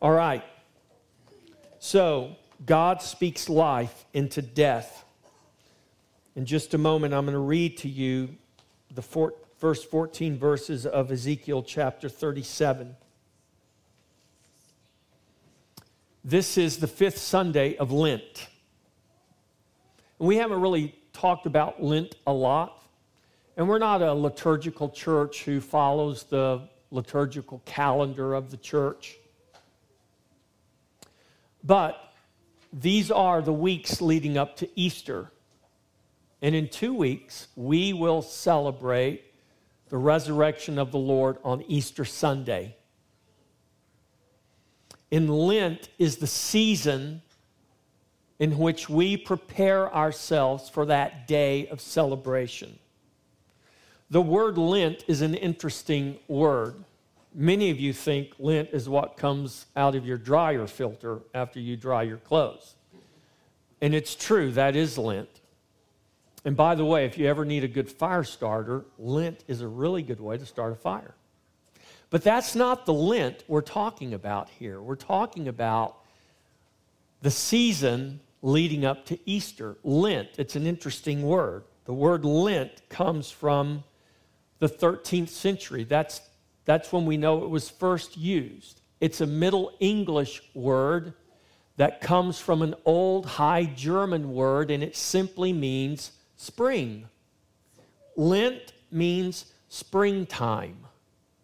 All right. So, God speaks life into death. In just a moment, I'm going to read to you the four, first 14 verses of Ezekiel chapter 37. This is the fifth Sunday of Lent. And we haven't really talked about Lent a lot. And we're not a liturgical church who follows the liturgical calendar of the church. But these are the weeks leading up to Easter. And in two weeks, we will celebrate the resurrection of the Lord on Easter Sunday. In Lent is the season in which we prepare ourselves for that day of celebration. The word Lent is an interesting word. Many of you think lint is what comes out of your dryer filter after you dry your clothes. And it's true, that is lint. And by the way, if you ever need a good fire starter, lint is a really good way to start a fire. But that's not the lint we're talking about here. We're talking about the season leading up to Easter. Lent, it's an interesting word. The word Lent comes from the 13th century. That's that's when we know it was first used. It's a Middle English word that comes from an old High German word, and it simply means spring. Lent means springtime.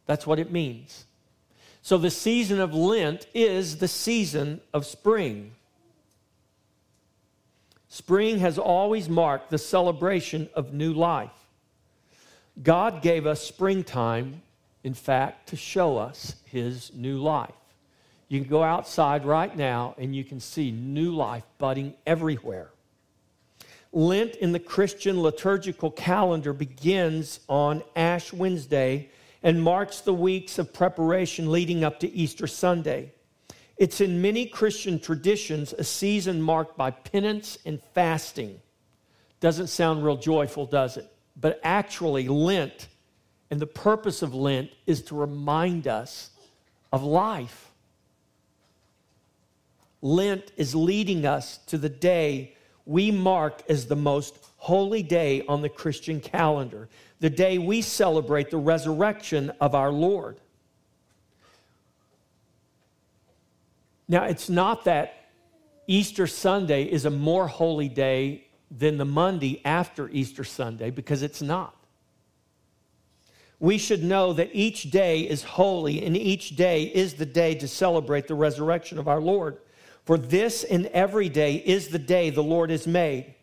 That's what it means. So the season of Lent is the season of spring. Spring has always marked the celebration of new life. God gave us springtime in fact, to show us his new life. You can go outside right now and you can see new life budding everywhere. Lent in the Christian liturgical calendar begins on Ash Wednesday and marks the weeks of preparation leading up to Easter Sunday. It's in many Christian traditions a season marked by penance and fasting. Doesn't sound real joyful, does it? But actually, Lent and the purpose of Lent is to remind us of life. Lent is leading us to the day we mark as the most holy day on the Christian calendar, the day we celebrate the resurrection of our Lord. Now, it's not that Easter Sunday is a more holy day than the Monday after Easter Sunday, because it's not we should know that each day is holy and each day is the day to celebrate the resurrection of our Lord. For this and every day is the day the Lord has made.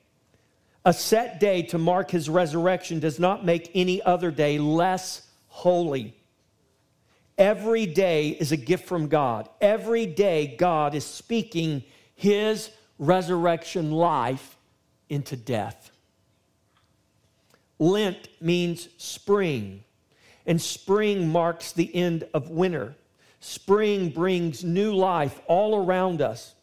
A set day to mark his resurrection does not make any other day less holy. Every day is a gift from God. Every day, God is speaking his resurrection life into death. Lent means spring and spring marks the end of winter. Spring brings new life all around us.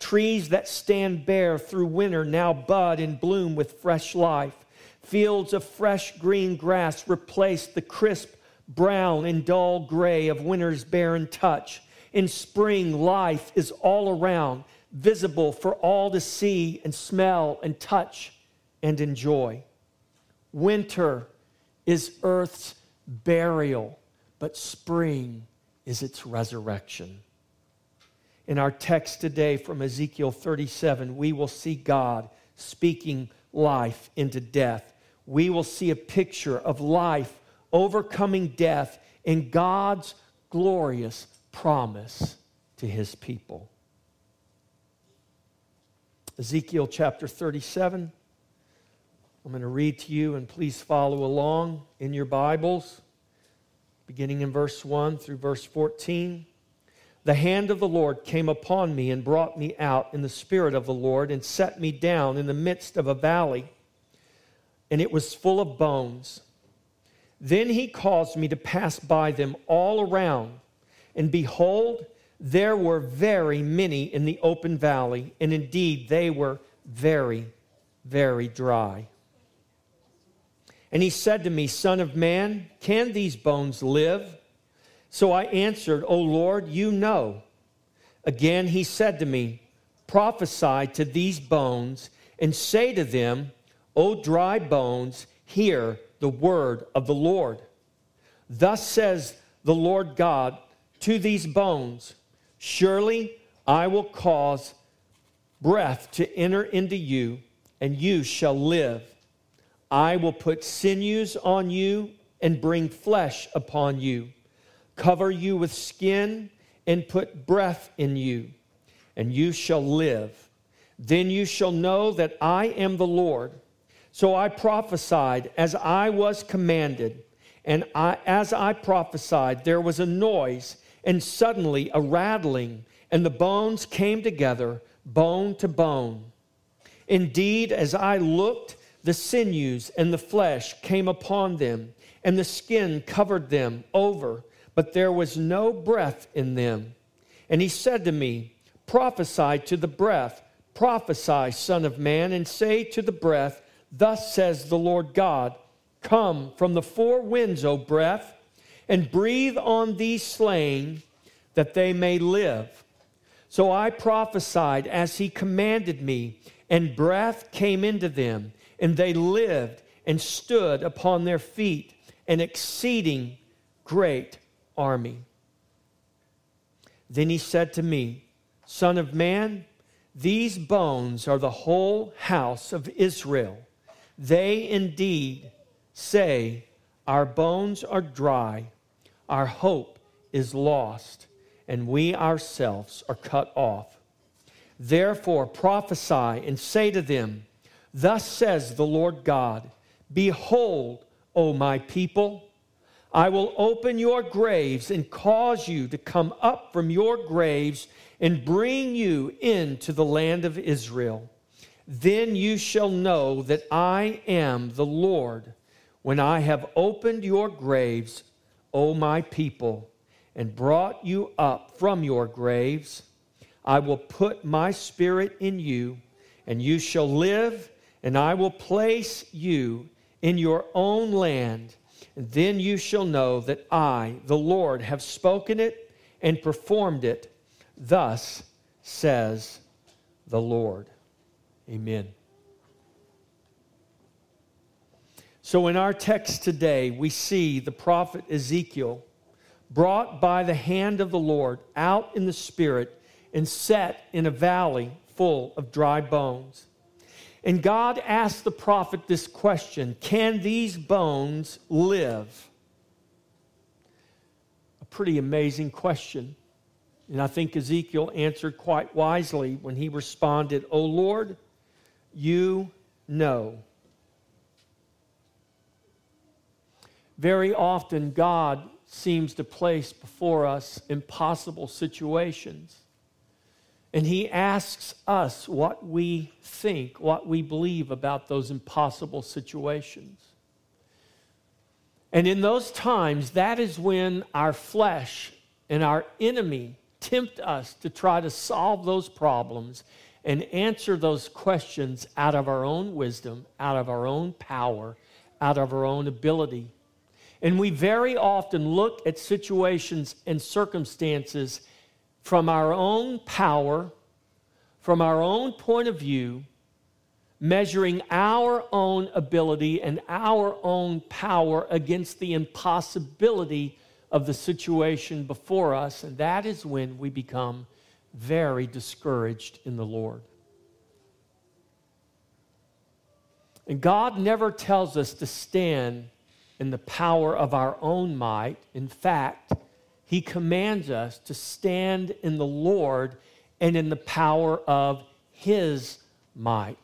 Trees that stand bare through winter now bud and bloom with fresh life. Fields of fresh green grass replace the crisp brown and dull gray of winter's barren touch. In spring, life is all around, visible for all to see and smell and touch and enjoy. Winter is Earth's burial, but spring is its resurrection. In our text today from Ezekiel 37, we will see God speaking life into death. We will see a picture of life overcoming death in God's glorious promise to his people. Ezekiel chapter 37. I'm going to read to you, and please follow along in your Bibles, beginning in verse 1 through verse 14. The hand of the Lord came upon me and brought me out in the spirit of the Lord and set me down in the midst of a valley, and it was full of bones. Then he caused me to pass by them all around, and behold, there were very many in the open valley, and indeed they were very, very dry. And he said to me, Son of man, can these bones live? So I answered, O Lord, you know. Again, he said to me, Prophesy to these bones and say to them, O dry bones, hear the word of the Lord. Thus says the Lord God to these bones Surely I will cause breath to enter into you, and you shall live. I will put sinews on you and bring flesh upon you, cover you with skin and put breath in you, and you shall live. Then you shall know that I am the Lord. So I prophesied as I was commanded, and I, as I prophesied, there was a noise, and suddenly a rattling, and the bones came together, bone to bone. Indeed, as I looked, the sinews and the flesh came upon them, and the skin covered them over but there was no breath in them. And he said to me, Prophesy to the breath, prophesy, Son of Man, and say to the breath, Thus says the Lord God, Come from the four winds, O breath, and breathe on these slain, that they may live. So I prophesied as he commanded me, and breath came into them, and they lived and stood upon their feet, an exceeding great army. Then he said to me, Son of man, these bones are the whole house of Israel. They indeed say, Our bones are dry, our hope is lost, and we ourselves are cut off. Therefore prophesy and say to them, Thus says the Lord God Behold, O my people, I will open your graves and cause you to come up from your graves and bring you into the land of Israel. Then you shall know that I am the Lord when I have opened your graves, O my people, and brought you up from your graves. I will put my spirit in you, and you shall live, and I will place you in your own land and then you shall know that I, the Lord, have spoken it and performed it. Thus says the Lord. Amen. So, in our text today, we see the prophet Ezekiel brought by the hand of the Lord out in the Spirit and set in a valley full of dry bones. And God asked the prophet this question Can these bones live? A pretty amazing question. And I think Ezekiel answered quite wisely when he responded, O Lord, you know. Very often, God seems to place before us impossible situations. And he asks us what we think, what we believe about those impossible situations. And in those times, that is when our flesh and our enemy tempt us to try to solve those problems and answer those questions out of our own wisdom, out of our own power, out of our own ability. And we very often look at situations and circumstances from our own power, from our own point of view, measuring our own ability and our own power against the impossibility of the situation before us. And that is when we become very discouraged in the Lord. And God never tells us to stand in the power of our own might. In fact, he commands us to stand in the Lord and in the power of His might.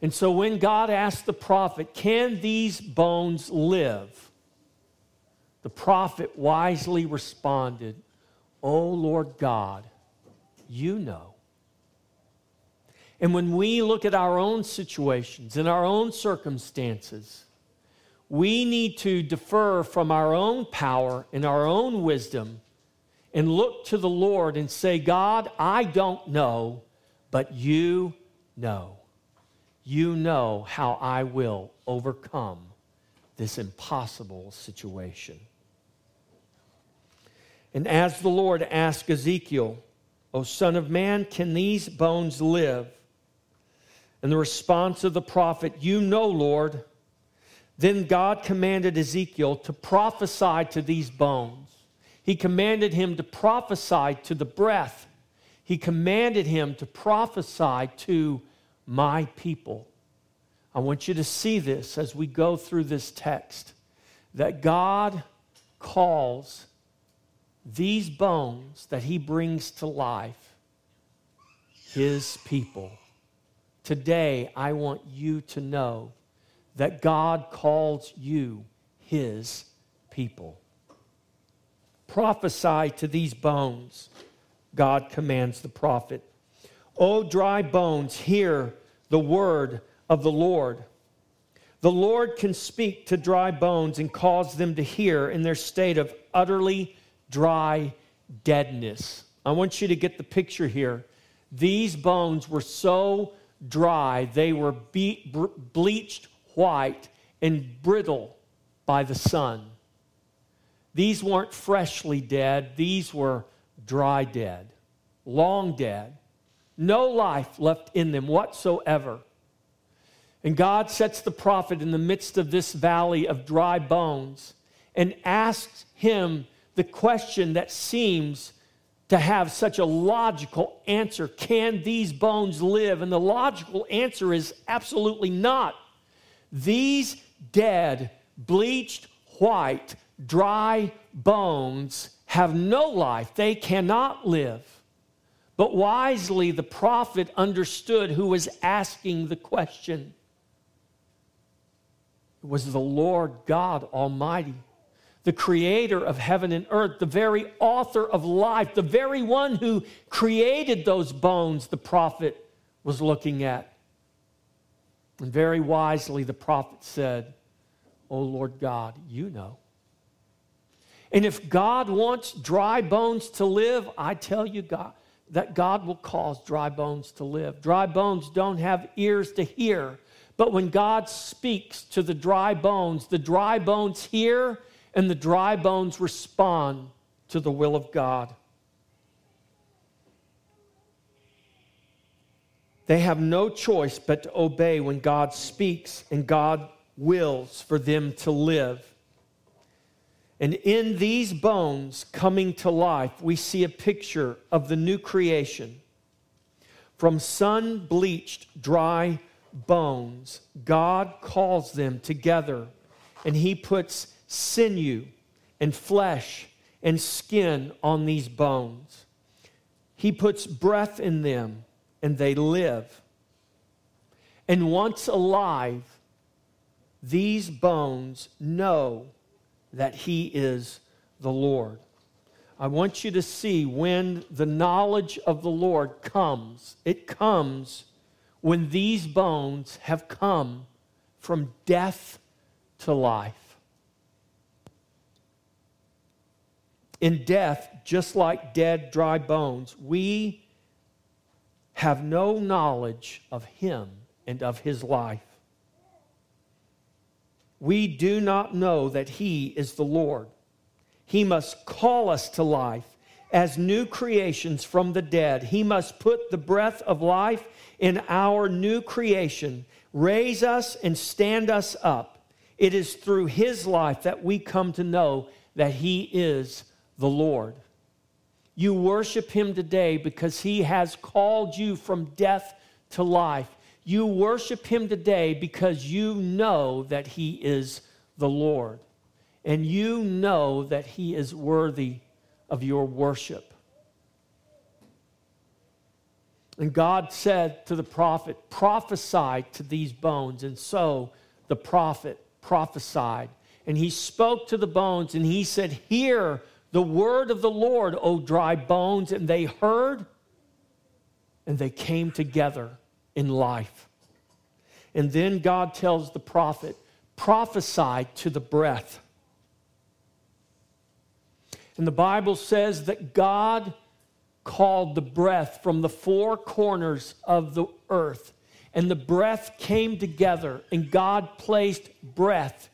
And so when God asked the prophet, Can these bones live? The prophet wisely responded, Oh Lord God, you know. And when we look at our own situations and our own circumstances, we need to defer from our own power and our own wisdom and look to the Lord and say, God, I don't know, but you know. You know how I will overcome this impossible situation. And as the Lord asked Ezekiel, O Son of Man, can these bones live? And the response of the prophet, You know, Lord. Then God commanded Ezekiel to prophesy to these bones. He commanded him to prophesy to the breath. He commanded him to prophesy to my people. I want you to see this as we go through this text that God calls these bones that he brings to life his people. Today, I want you to know that God calls you his people. Prophesy to these bones, God commands the prophet. O dry bones, hear the word of the Lord. The Lord can speak to dry bones and cause them to hear in their state of utterly dry deadness. I want you to get the picture here. These bones were so dry, they were be- bleached white and brittle by the sun. These weren't freshly dead, these were dry dead, long dead. No life left in them whatsoever. And God sets the prophet in the midst of this valley of dry bones and asks him the question that seems to have such a logical answer Can these bones live? And the logical answer is absolutely not. These dead, bleached white, dry bones have no life, they cannot live. But wisely, the prophet understood who was asking the question. It was the Lord God Almighty the creator of heaven and earth, the very author of life, the very one who created those bones, the prophet was looking at. And very wisely, the prophet said, Oh Lord God, you know. And if God wants dry bones to live, I tell you, God, that God will cause dry bones to live. Dry bones don't have ears to hear, but when God speaks to the dry bones, the dry bones hear and the dry bones respond to the will of God. They have no choice but to obey when God speaks and God wills for them to live. And in these bones coming to life, we see a picture of the new creation. From sun bleached, dry bones, God calls them together and He puts sinew and flesh and skin on these bones. He puts breath in them and they live. And once alive, these bones know that He is the Lord. I want you to see when the knowledge of the Lord comes, it comes when these bones have come from death to life. in death, just like dead, dry bones, we have no knowledge of him and of his life. We do not know that he is the Lord. He must call us to life as new creations from the dead. He must put the breath of life in our new creation, raise us and stand us up. It is through his life that we come to know that he is the Lord. You worship him today because he has called you from death to life. You worship him today because you know that he is the Lord. And you know that he is worthy of your worship. And God said to the prophet, Prophesy to these bones. And so the prophet prophesied. And he spoke to the bones and he said, Hear the word of the Lord, O dry bones. And they heard and they came together in life. And then God tells the prophet, prophesy to the breath. And the Bible says that God called the breath from the four corners of the earth. And the breath came together, and God placed breath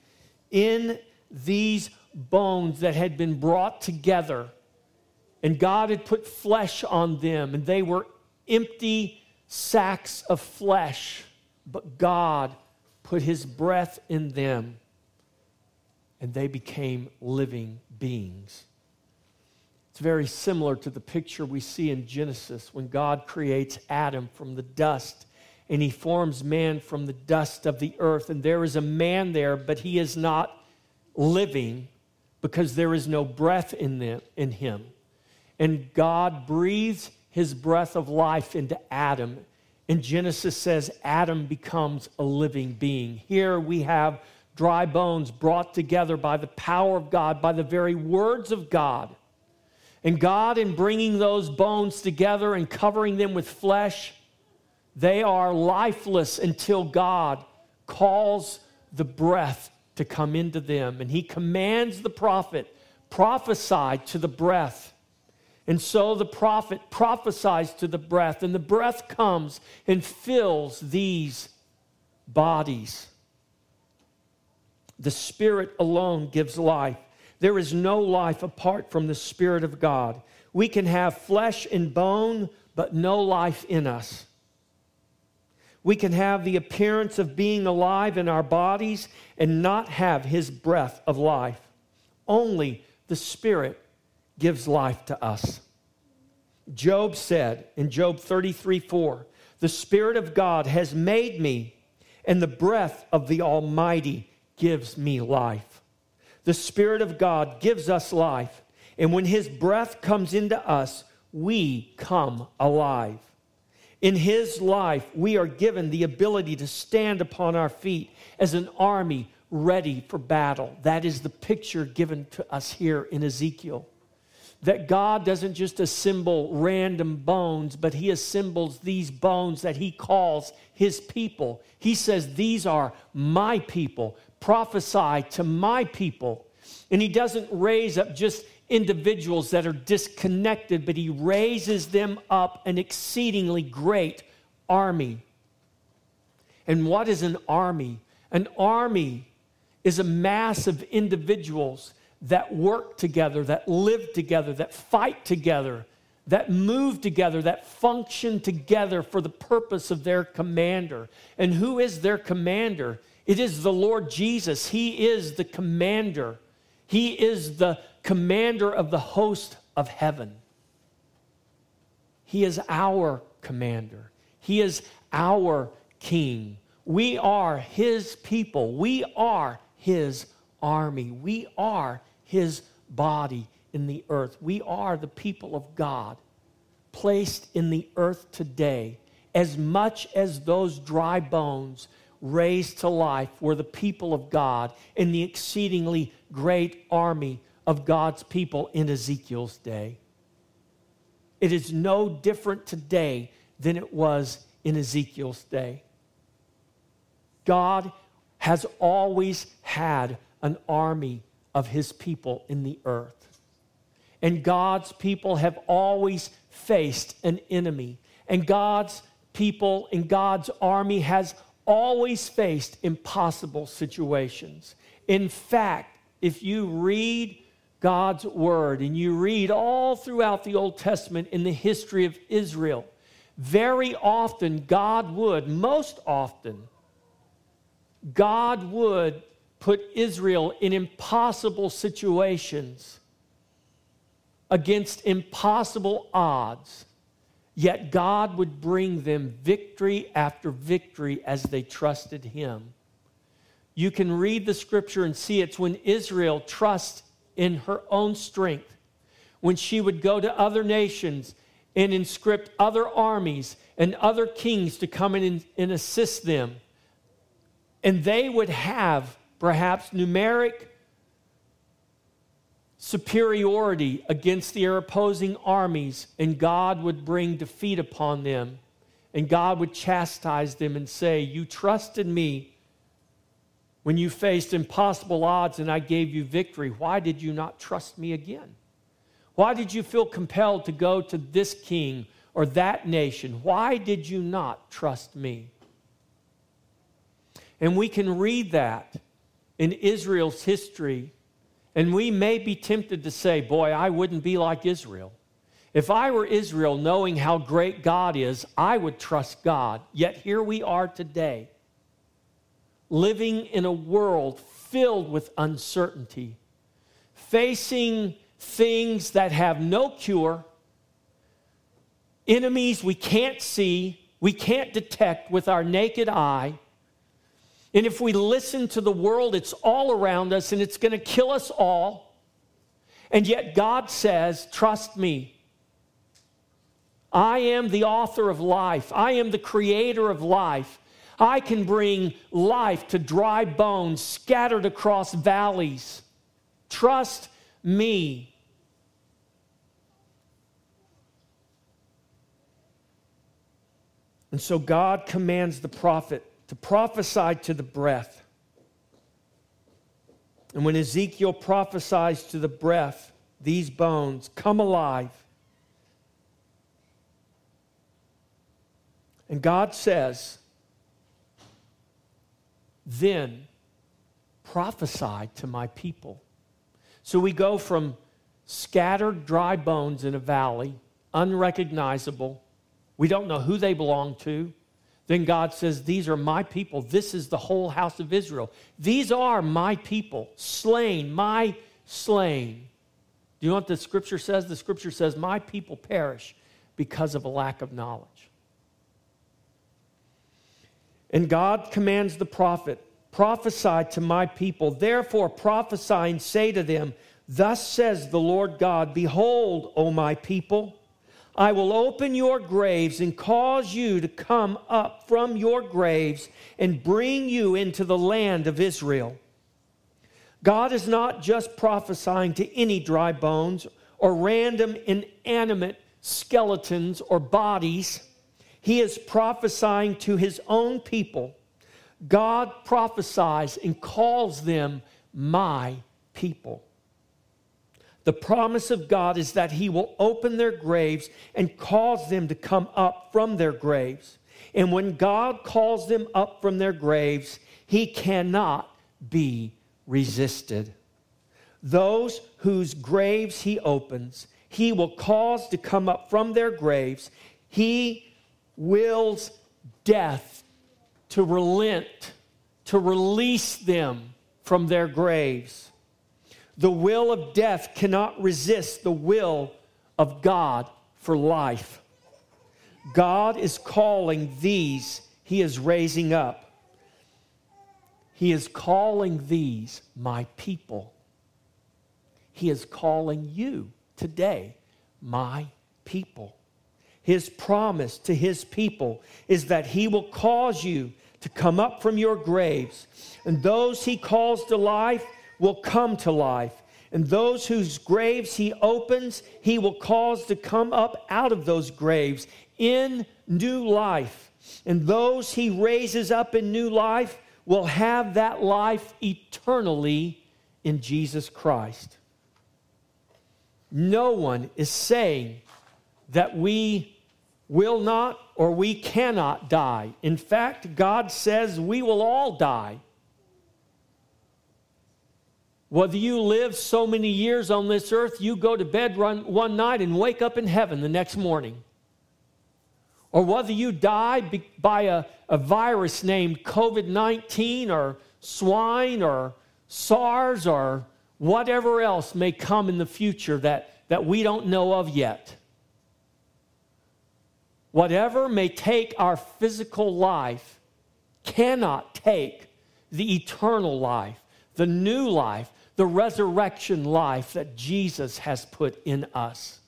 in these bones that had been brought together And God had put flesh on them, and they were empty sacks of flesh. But God put his breath in them, and they became living beings. It's very similar to the picture we see in Genesis when God creates Adam from the dust and he forms man from the dust of the earth. And there is a man there, but he is not living because there is no breath in, them, in him. And God breathes his breath of life into Adam. And Genesis says Adam becomes a living being. Here we have dry bones brought together by the power of God, by the very words of God. And God, in bringing those bones together and covering them with flesh, they are lifeless until God calls the breath to come into them. And he commands the prophet, prophesy to the breath. And so the prophet prophesies to the breath, and the breath comes and fills these bodies. The Spirit alone gives life. There is no life apart from the Spirit of God. We can have flesh and bone, but no life in us. We can have the appearance of being alive in our bodies and not have his breath of life. Only the Spirit gives life to us. Job said in Job 33 4, The Spirit of God has made me, and the breath of the Almighty gives me life. The Spirit of God gives us life, and when His breath comes into us, we come alive. In his life, we are given the ability to stand upon our feet as an army ready for battle. That is the picture given to us here in Ezekiel. That God doesn't just assemble random bones, but he assembles these bones that he calls his people. He says, These are my people. Prophesy to my people. And he doesn't raise up just individuals that are disconnected, but he raises them up an exceedingly great army. And what is an army? An army is a mass of individuals that work together, that live together, that fight together, that move together, that function together for the purpose of their commander. And who is their commander? It is the Lord Jesus. He is the commander. He is the commander of the host of heaven. He is our commander. He is our king. We are his people. We are his army. We are his body in the earth. We are the people of God placed in the earth today. As much as those dry bones raised to life were the people of God in the exceedingly great army of God's people in Ezekiel's day. It is no different today than it was in Ezekiel's day. God has always had an army of his people in the earth. And God's people have always faced an enemy. And God's people and God's army has always faced impossible situations. In fact, if you read God's word and you read all throughout the Old Testament in the history of Israel, very often God would, most often, God would put Israel in impossible situations against impossible odds. Yet God would bring them victory after victory as they trusted Him. You can read the scripture and see it's when Israel trusts in her own strength, when she would go to other nations and inscript other armies and other kings to come in and, assist them. And they would have perhaps numeric superiority against their opposing armies, and God would bring defeat upon them. And God would chastise them and say, You trusted me when you faced impossible odds and I gave you victory, why did you not trust me again? Why did you feel compelled to go to this king or that nation? Why did you not trust me? And we can read that in Israel's history, and we may be tempted to say, Boy, I wouldn't be like Israel. If I were Israel, knowing how great God is, I would trust God. Yet here we are today, living in a world filled with uncertainty, facing things that have no cure, enemies we can't see, we can't detect with our naked eye. And if we listen to the world, it's all around us and it's going to kill us all. And yet God says, Trust me. I am the author of life. I am the creator of life. I can bring life to dry bones scattered across valleys. Trust me. And so God commands the prophet to prophesy to the breath. And when Ezekiel prophesies to the breath, these bones come alive. And God says, then prophesy to my people. So we go from scattered dry bones in a valley, unrecognizable. We don't know who they belong to. Then God says, These are my people. This is the whole house of Israel. These are my people, slain, my slain. Do you know what the scripture says? The scripture says, My people perish because of a lack of knowledge. And God commands the prophet, prophesy to my people. Therefore, prophesy and say to them, Thus says the Lord God, Behold, O my people, I will open your graves and cause you to come up from your graves and bring you into the land of Israel. God is not just prophesying to any dry bones or random inanimate skeletons or bodies. He is prophesying to his own people. God prophesies and calls them my people. The promise of God is that He will open their graves and cause them to come up from their graves. And when God calls them up from their graves, He cannot be resisted. Those whose graves He opens, He will cause to come up from their graves. He wills death to relent, to release them from their graves. The will of death cannot resist the will of God for life. God is calling these, He is raising up. He is calling these my people. He is calling you today my people. His promise to his people is that he will cause you to come up from your graves, and those he calls to life will come to life. And those whose graves he opens, he will cause to come up out of those graves in new life. And those he raises up in new life will have that life eternally in Jesus Christ. No one is saying that we will not or we cannot die. In fact, God says we will all die. Whether you live so many years on this earth, you go to bed one night and wake up in heaven the next morning. Or whether you die by a, a virus named COVID 19 or swine or SARS or whatever else may come in the future that, that we don't know of yet. Whatever may take our physical life cannot take the eternal life, the new life, the resurrection life that Jesus has put in us.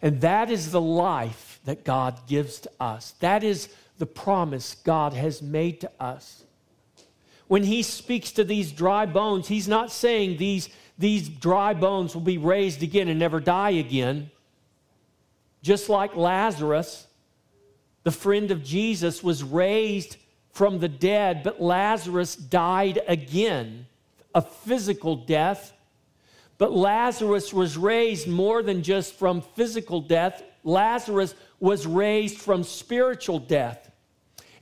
And that is the life that God gives to us. That is the promise God has made to us. When he speaks to these dry bones, he's not saying these, these dry bones will be raised again and never die again. Just like Lazarus, the friend of Jesus, was raised from the dead, but Lazarus died again, a physical death. But Lazarus was raised more than just from physical death, Lazarus was raised from spiritual death.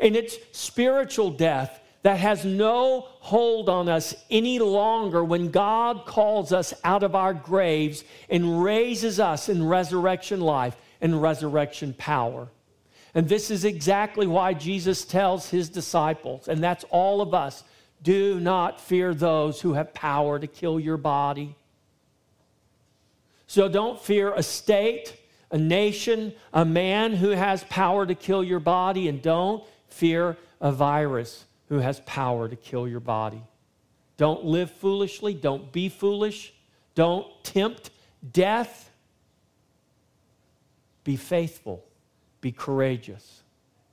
And it's spiritual death that has no hold on us any longer when God calls us out of our graves and raises us in resurrection life and resurrection power. And this is exactly why Jesus tells his disciples, and that's all of us do not fear those who have power to kill your body. So don't fear a state, a nation, a man who has power to kill your body, and don't fear a virus who has power to kill your body. Don't live foolishly. Don't be foolish. Don't tempt death. Be faithful. Be courageous.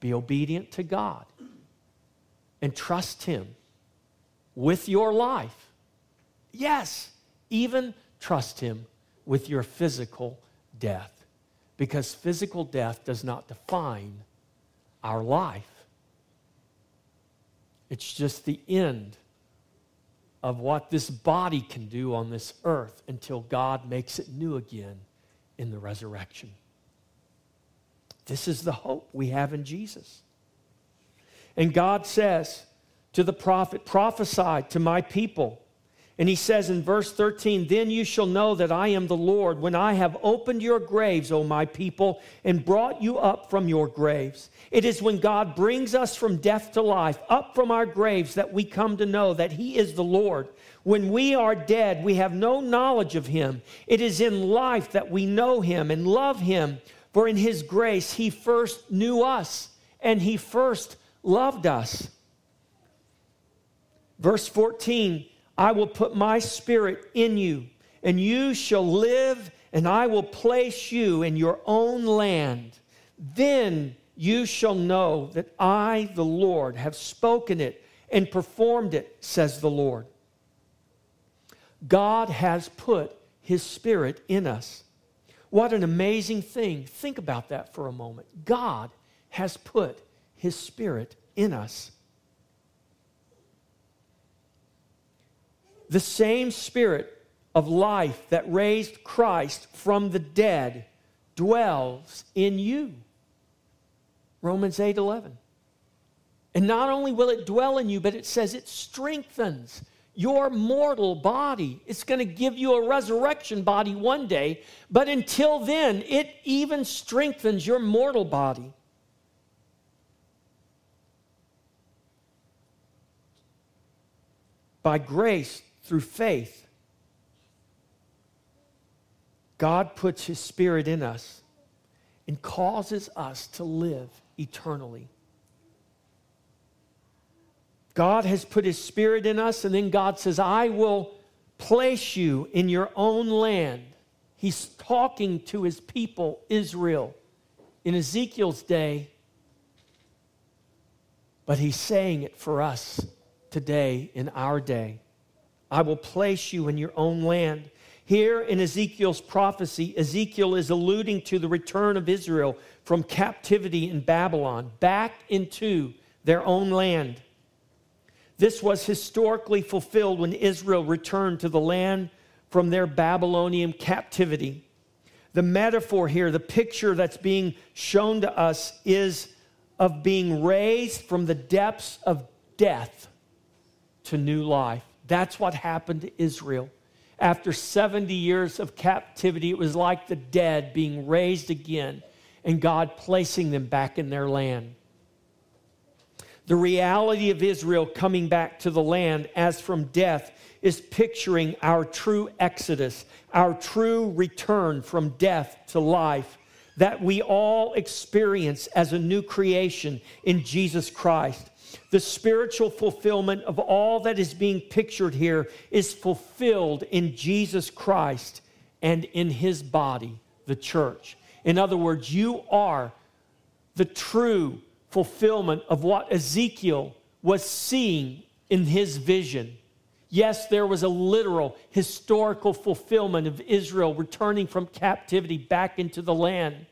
Be obedient to God. And trust Him with your life. Yes, even trust Him with your physical death. Because physical death does not define our life. It's just the end of what this body can do on this earth until God makes it new again in the resurrection. This is the hope we have in Jesus. And God says to the prophet, Prophesy to my people and he says in verse 13, Then you shall know that I am the Lord when I have opened your graves, O my people, and brought you up from your graves. It is when God brings us from death to life, up from our graves, that we come to know that he is the Lord. When we are dead, we have no knowledge of him. It is in life that we know him and love him, for in his grace he first knew us and he first loved us. Verse 14, I will put my spirit in you, and you shall live, and I will place you in your own land. Then you shall know that I, the Lord, have spoken it and performed it, says the Lord. God has put his spirit in us. What an amazing thing. Think about that for a moment. God has put his spirit in us. The same spirit of life that raised Christ from the dead dwells in you. Romans 8 11. And not only will it dwell in you, but it says it strengthens your mortal body. It's going to give you a resurrection body one day, but until then, it even strengthens your mortal body. By grace, through faith, God puts His Spirit in us and causes us to live eternally. God has put His Spirit in us, and then God says, I will place you in your own land. He's talking to His people, Israel, in Ezekiel's day, but He's saying it for us today, in our day. I will place you in your own land. Here in Ezekiel's prophecy, Ezekiel is alluding to the return of Israel from captivity in Babylon back into their own land. This was historically fulfilled when Israel returned to the land from their Babylonian captivity. The metaphor here, the picture that's being shown to us, is of being raised from the depths of death to new life. That's what happened to Israel. After 70 years of captivity, it was like the dead being raised again and God placing them back in their land. The reality of Israel coming back to the land as from death is picturing our true exodus, our true return from death to life that we all experience as a new creation in Jesus Christ. The spiritual fulfillment of all that is being pictured here is fulfilled in Jesus Christ and in his body, the church. In other words, you are the true fulfillment of what Ezekiel was seeing in his vision. Yes, there was a literal historical fulfillment of Israel returning from captivity back into the land,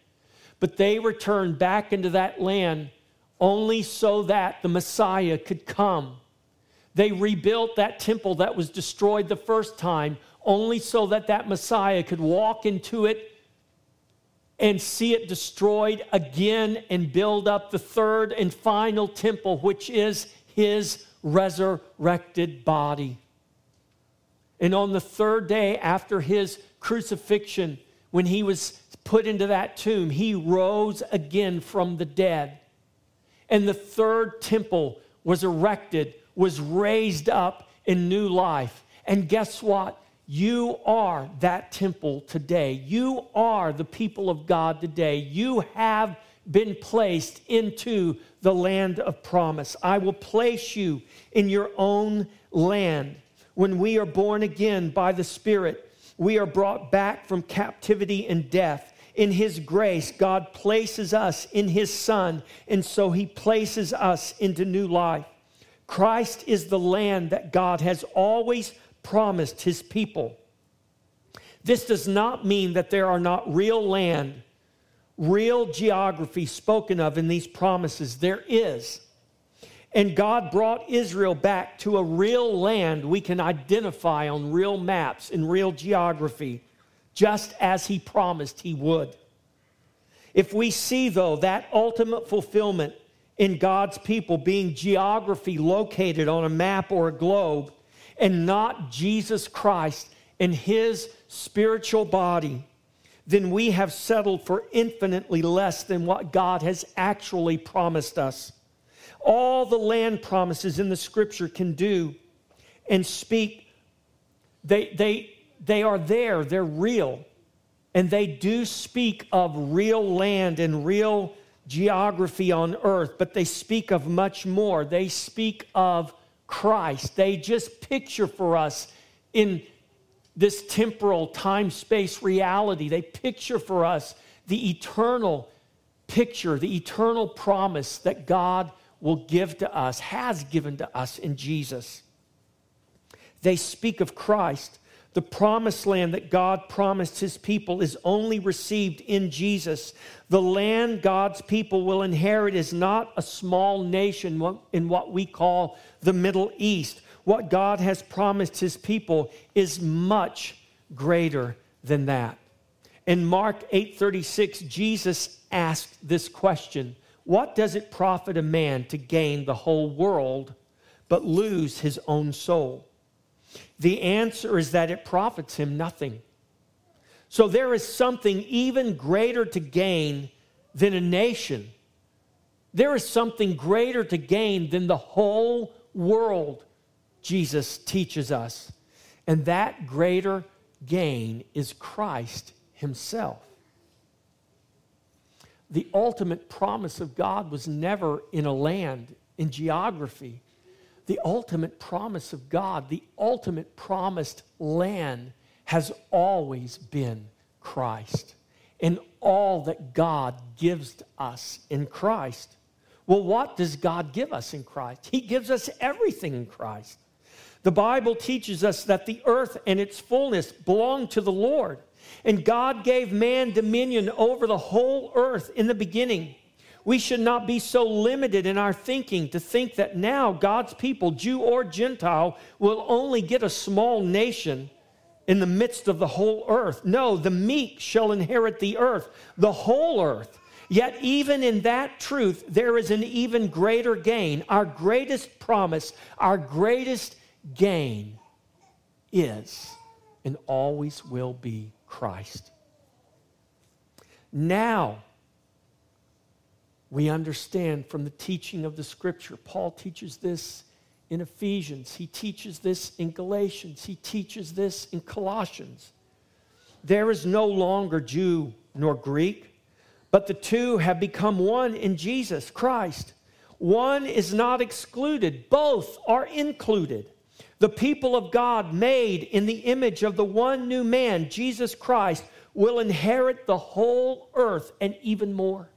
but they returned back into that land only so that the Messiah could come. They rebuilt that temple that was destroyed the first time only so that that Messiah could walk into it and see it destroyed again and build up the third and final temple, which is his resurrected body. And on the third day after his crucifixion, when he was put into that tomb, he rose again from the dead. And the third temple was erected, was raised up in new life. And guess what? You are that temple today. You are the people of God today. You have been placed into the land of promise. I will place you in your own land. When we are born again by the Spirit, we are brought back from captivity and death. In His grace, God places us in His Son, and so He places us into new life. Christ is the land that God has always promised His people. This does not mean that there are not real land, real geography spoken of in these promises. There is. And God brought Israel back to a real land we can identify on real maps in real geography, just as He promised He would. If we see, though, that ultimate fulfillment in God's people being geography located on a map or a globe, and not Jesus Christ and His spiritual body, then we have settled for infinitely less than what God has actually promised us all the land promises in the scripture can do and speak, they, they, they are there, they're real. And they do speak of real land and real geography on earth, but they speak of much more. They speak of Christ. They just picture for us in this temporal time space reality, they picture for us the eternal picture, the eternal promise that God will give to us, has given to us in Jesus. They speak of Christ. The promised land that God promised his people is only received in Jesus. The land God's people will inherit is not a small nation in what we call the Middle East. What God has promised his people is much greater than that. In Mark 8:36, Jesus asked this question what does it profit a man to gain the whole world but lose his own soul? The answer is that it profits him nothing. So there is something even greater to gain than a nation. There is something greater to gain than the whole world, Jesus teaches us. And that greater gain is Christ Himself the ultimate promise of God was never in a land, in geography. The ultimate promise of God, the ultimate promised land, has always been Christ and all that God gives us in Christ. Well, what does God give us in Christ? He gives us everything in Christ. The Bible teaches us that the earth and its fullness belong to the Lord. And God gave man dominion over the whole earth in the beginning. We should not be so limited in our thinking to think that now God's people, Jew or Gentile, will only get a small nation in the midst of the whole earth. No, the meek shall inherit the earth, the whole earth. Yet, even in that truth, there is an even greater gain. Our greatest promise, our greatest gain is and always will be Christ. Now, we understand from the teaching of the scripture. Paul teaches this in Ephesians, he teaches this in Galatians, he teaches this in Colossians. There is no longer Jew nor Greek, but the two have become one in Jesus Christ. One is not excluded, both are included. The people of God, made in the image of the one new man, Jesus Christ, will inherit the whole earth and even more.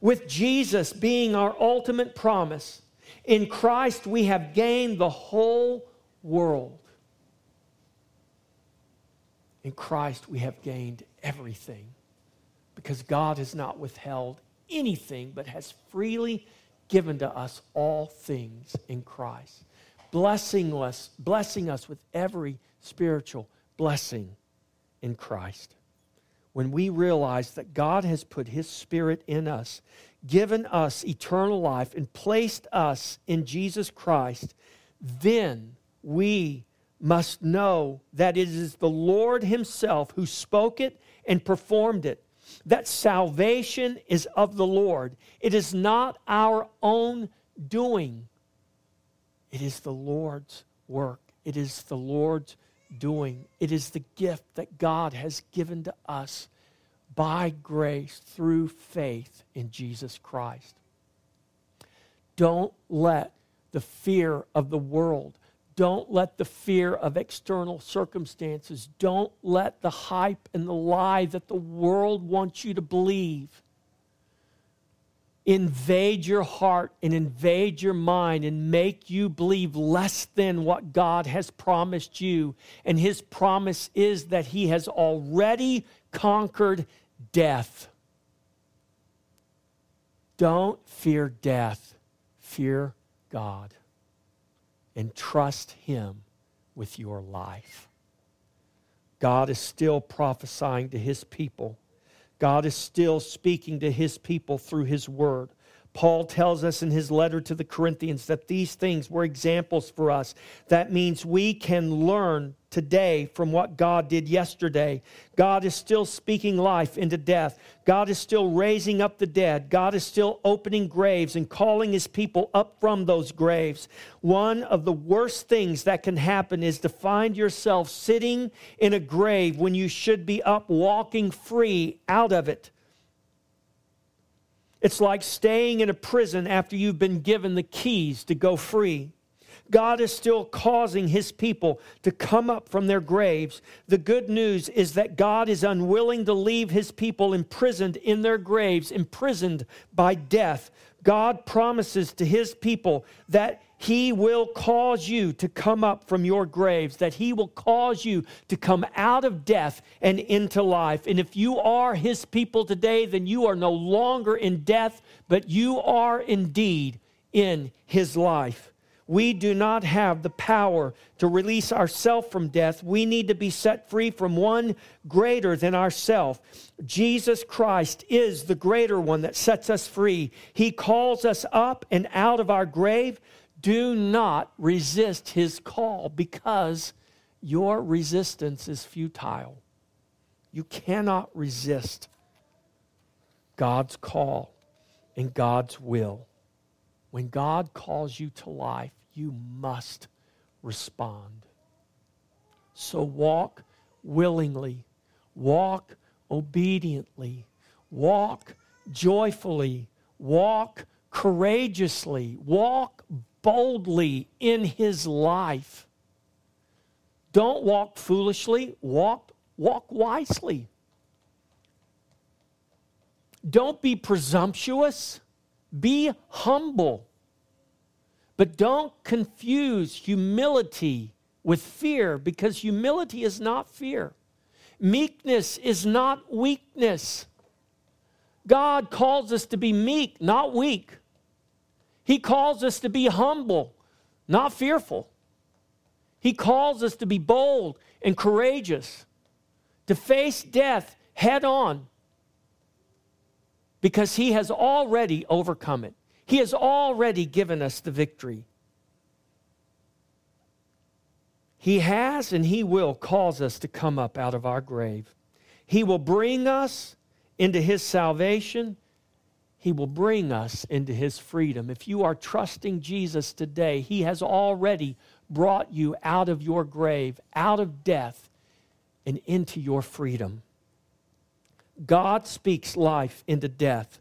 With Jesus being our ultimate promise, in Christ we have gained the whole world. In Christ we have gained everything because God has not withheld anything but has freely given to us all things in Christ blessing us, blessing us with every spiritual blessing in Christ. When we realize that God has put His Spirit in us, given us eternal life, and placed us in Jesus Christ, then we must know that it is the Lord Himself who spoke it and performed it. That salvation is of the Lord. It is not our own doing, it is the Lord's work. It is the Lord's doing. It is the gift that God has given to us by grace through faith in Jesus Christ. Don't let the fear of the world, don't let the fear of external circumstances, don't let the hype and the lie that the world wants you to believe invade your heart and invade your mind and make you believe less than what God has promised you. And His promise is that He has already conquered death. Don't fear death, fear God and trust Him with your life. God is still prophesying to His people God is still speaking to his people through his word. Paul tells us in his letter to the Corinthians that these things were examples for us. That means we can learn today from what God did yesterday. God is still speaking life into death. God is still raising up the dead. God is still opening graves and calling his people up from those graves. One of the worst things that can happen is to find yourself sitting in a grave when you should be up walking free out of it. It's like staying in a prison after you've been given the keys to go free. God is still causing his people to come up from their graves. The good news is that God is unwilling to leave his people imprisoned in their graves, imprisoned by death. God promises to his people that he will cause you to come up from your graves, that He will cause you to come out of death and into life. And if you are His people today, then you are no longer in death, but you are indeed in His life. We do not have the power to release ourselves from death. We need to be set free from one greater than ourselves. Jesus Christ is the greater one that sets us free. He calls us up and out of our grave do not resist his call because your resistance is futile. You cannot resist God's call and God's will. When God calls you to life, you must respond. So walk willingly, walk obediently, walk joyfully, walk courageously, walk boldly in his life. Don't walk foolishly, walk, walk wisely. Don't be presumptuous, be humble. But don't confuse humility with fear because humility is not fear. Meekness is not weakness. God calls us to be meek, not weak. He calls us to be humble, not fearful. He calls us to be bold and courageous, to face death head on, because He has already overcome it. He has already given us the victory. He has and He will cause us to come up out of our grave. He will bring us into His salvation he will bring us into His freedom. If you are trusting Jesus today, He has already brought you out of your grave, out of death, and into your freedom. God speaks life into death.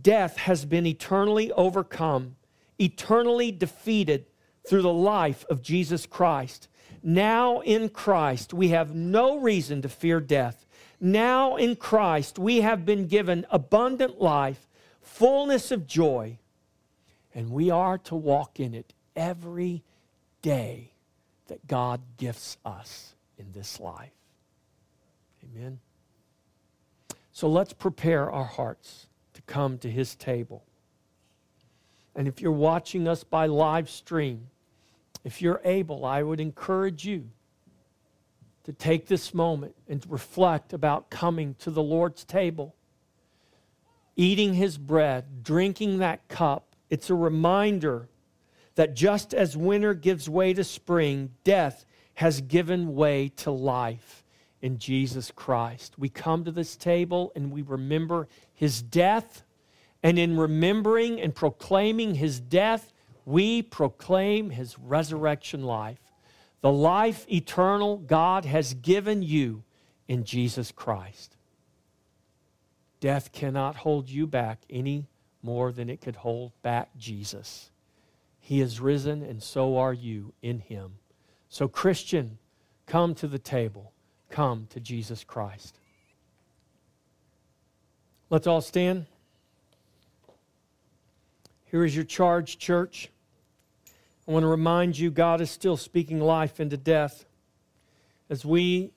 Death has been eternally overcome, eternally defeated through the life of Jesus Christ. Now in Christ, we have no reason to fear death. Now in Christ, we have been given abundant life fullness of joy, and we are to walk in it every day that God gifts us in this life. Amen. So let's prepare our hearts to come to his table. And if you're watching us by live stream, if you're able, I would encourage you to take this moment and reflect about coming to the Lord's table, eating his bread, drinking that cup. It's a reminder that just as winter gives way to spring, death has given way to life in Jesus Christ. We come to this table and we remember his death, and in remembering and proclaiming his death, we proclaim his resurrection life. The life eternal God has given you in Jesus Christ. Death cannot hold you back any more than it could hold back Jesus. He is risen, and so are you in him. So, Christian, come to the table. Come to Jesus Christ. Let's all stand. Here is your charge, church. I want to remind you God is still speaking life into death. As we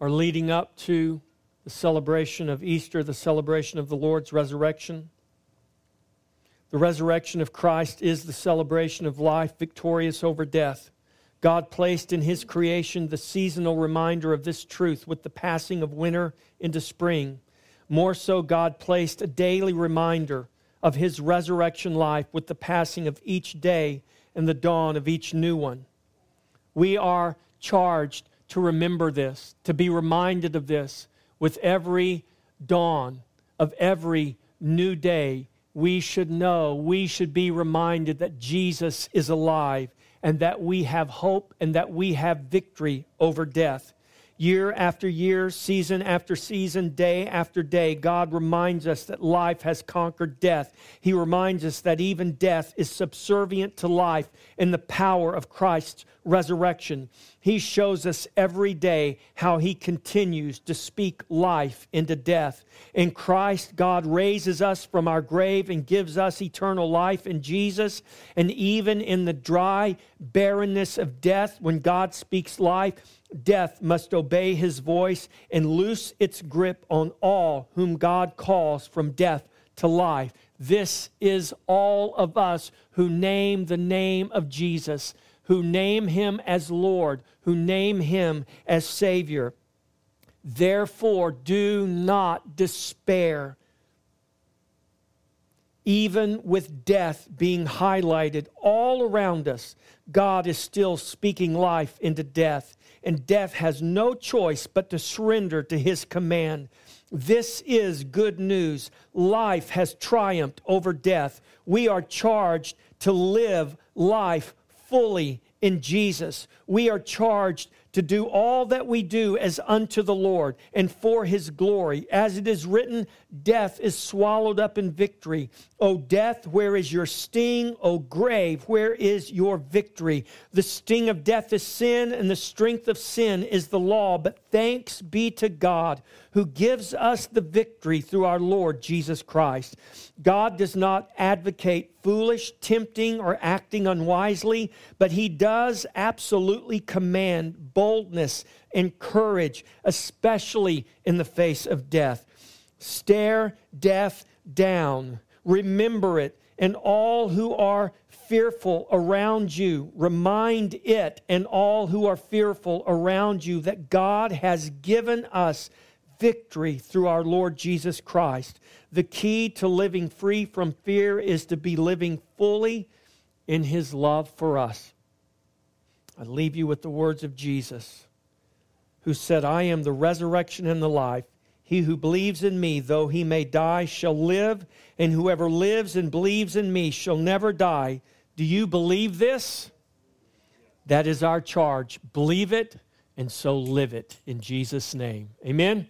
are leading up to the celebration of Easter, the celebration of the Lord's resurrection, the resurrection of Christ is the celebration of life victorious over death. God placed in His creation the seasonal reminder of this truth with the passing of winter into spring. More so, God placed a daily reminder of His resurrection life with the passing of each day and the dawn of each new one. We are charged to remember this, to be reminded of this with every dawn of every new day. We should know, we should be reminded that Jesus is alive and that we have hope and that we have victory over death. Year after year, season after season, day after day, God reminds us that life has conquered death. He reminds us that even death is subservient to life in the power of Christ's resurrection. He shows us every day how he continues to speak life into death. In Christ, God raises us from our grave and gives us eternal life in Jesus. And even in the dry barrenness of death, when God speaks life, death must obey his voice and loose its grip on all whom God calls from death to life. This is all of us who name the name of Jesus who name him as Lord, who name him as Savior. Therefore, do not despair. Even with death being highlighted all around us, God is still speaking life into death, and death has no choice but to surrender to his command. This is good news. Life has triumphed over death. We are charged to live life fully in Jesus. We are charged to do all that we do as unto the Lord and for his glory. As it is written, death is swallowed up in victory. O death, where is your sting? O grave, where is your victory? The sting of death is sin, and the strength of sin is the law. But thanks be to God who gives us the victory through our Lord Jesus Christ. God does not advocate foolish, tempting, or acting unwisely, but he does absolutely command boldness and courage, especially in the face of death. Stare death down, remember it, and all who are fearful around you, remind it and all who are fearful around you that God has given us victory through our Lord Jesus Christ. The key to living free from fear is to be living fully in his love for us. I leave you with the words of Jesus, who said, I am the resurrection and the life. He who believes in me, though he may die, shall live, and whoever lives and believes in me shall never die. Do you believe this? That is our charge. Believe it and so live it in Jesus' name. Amen.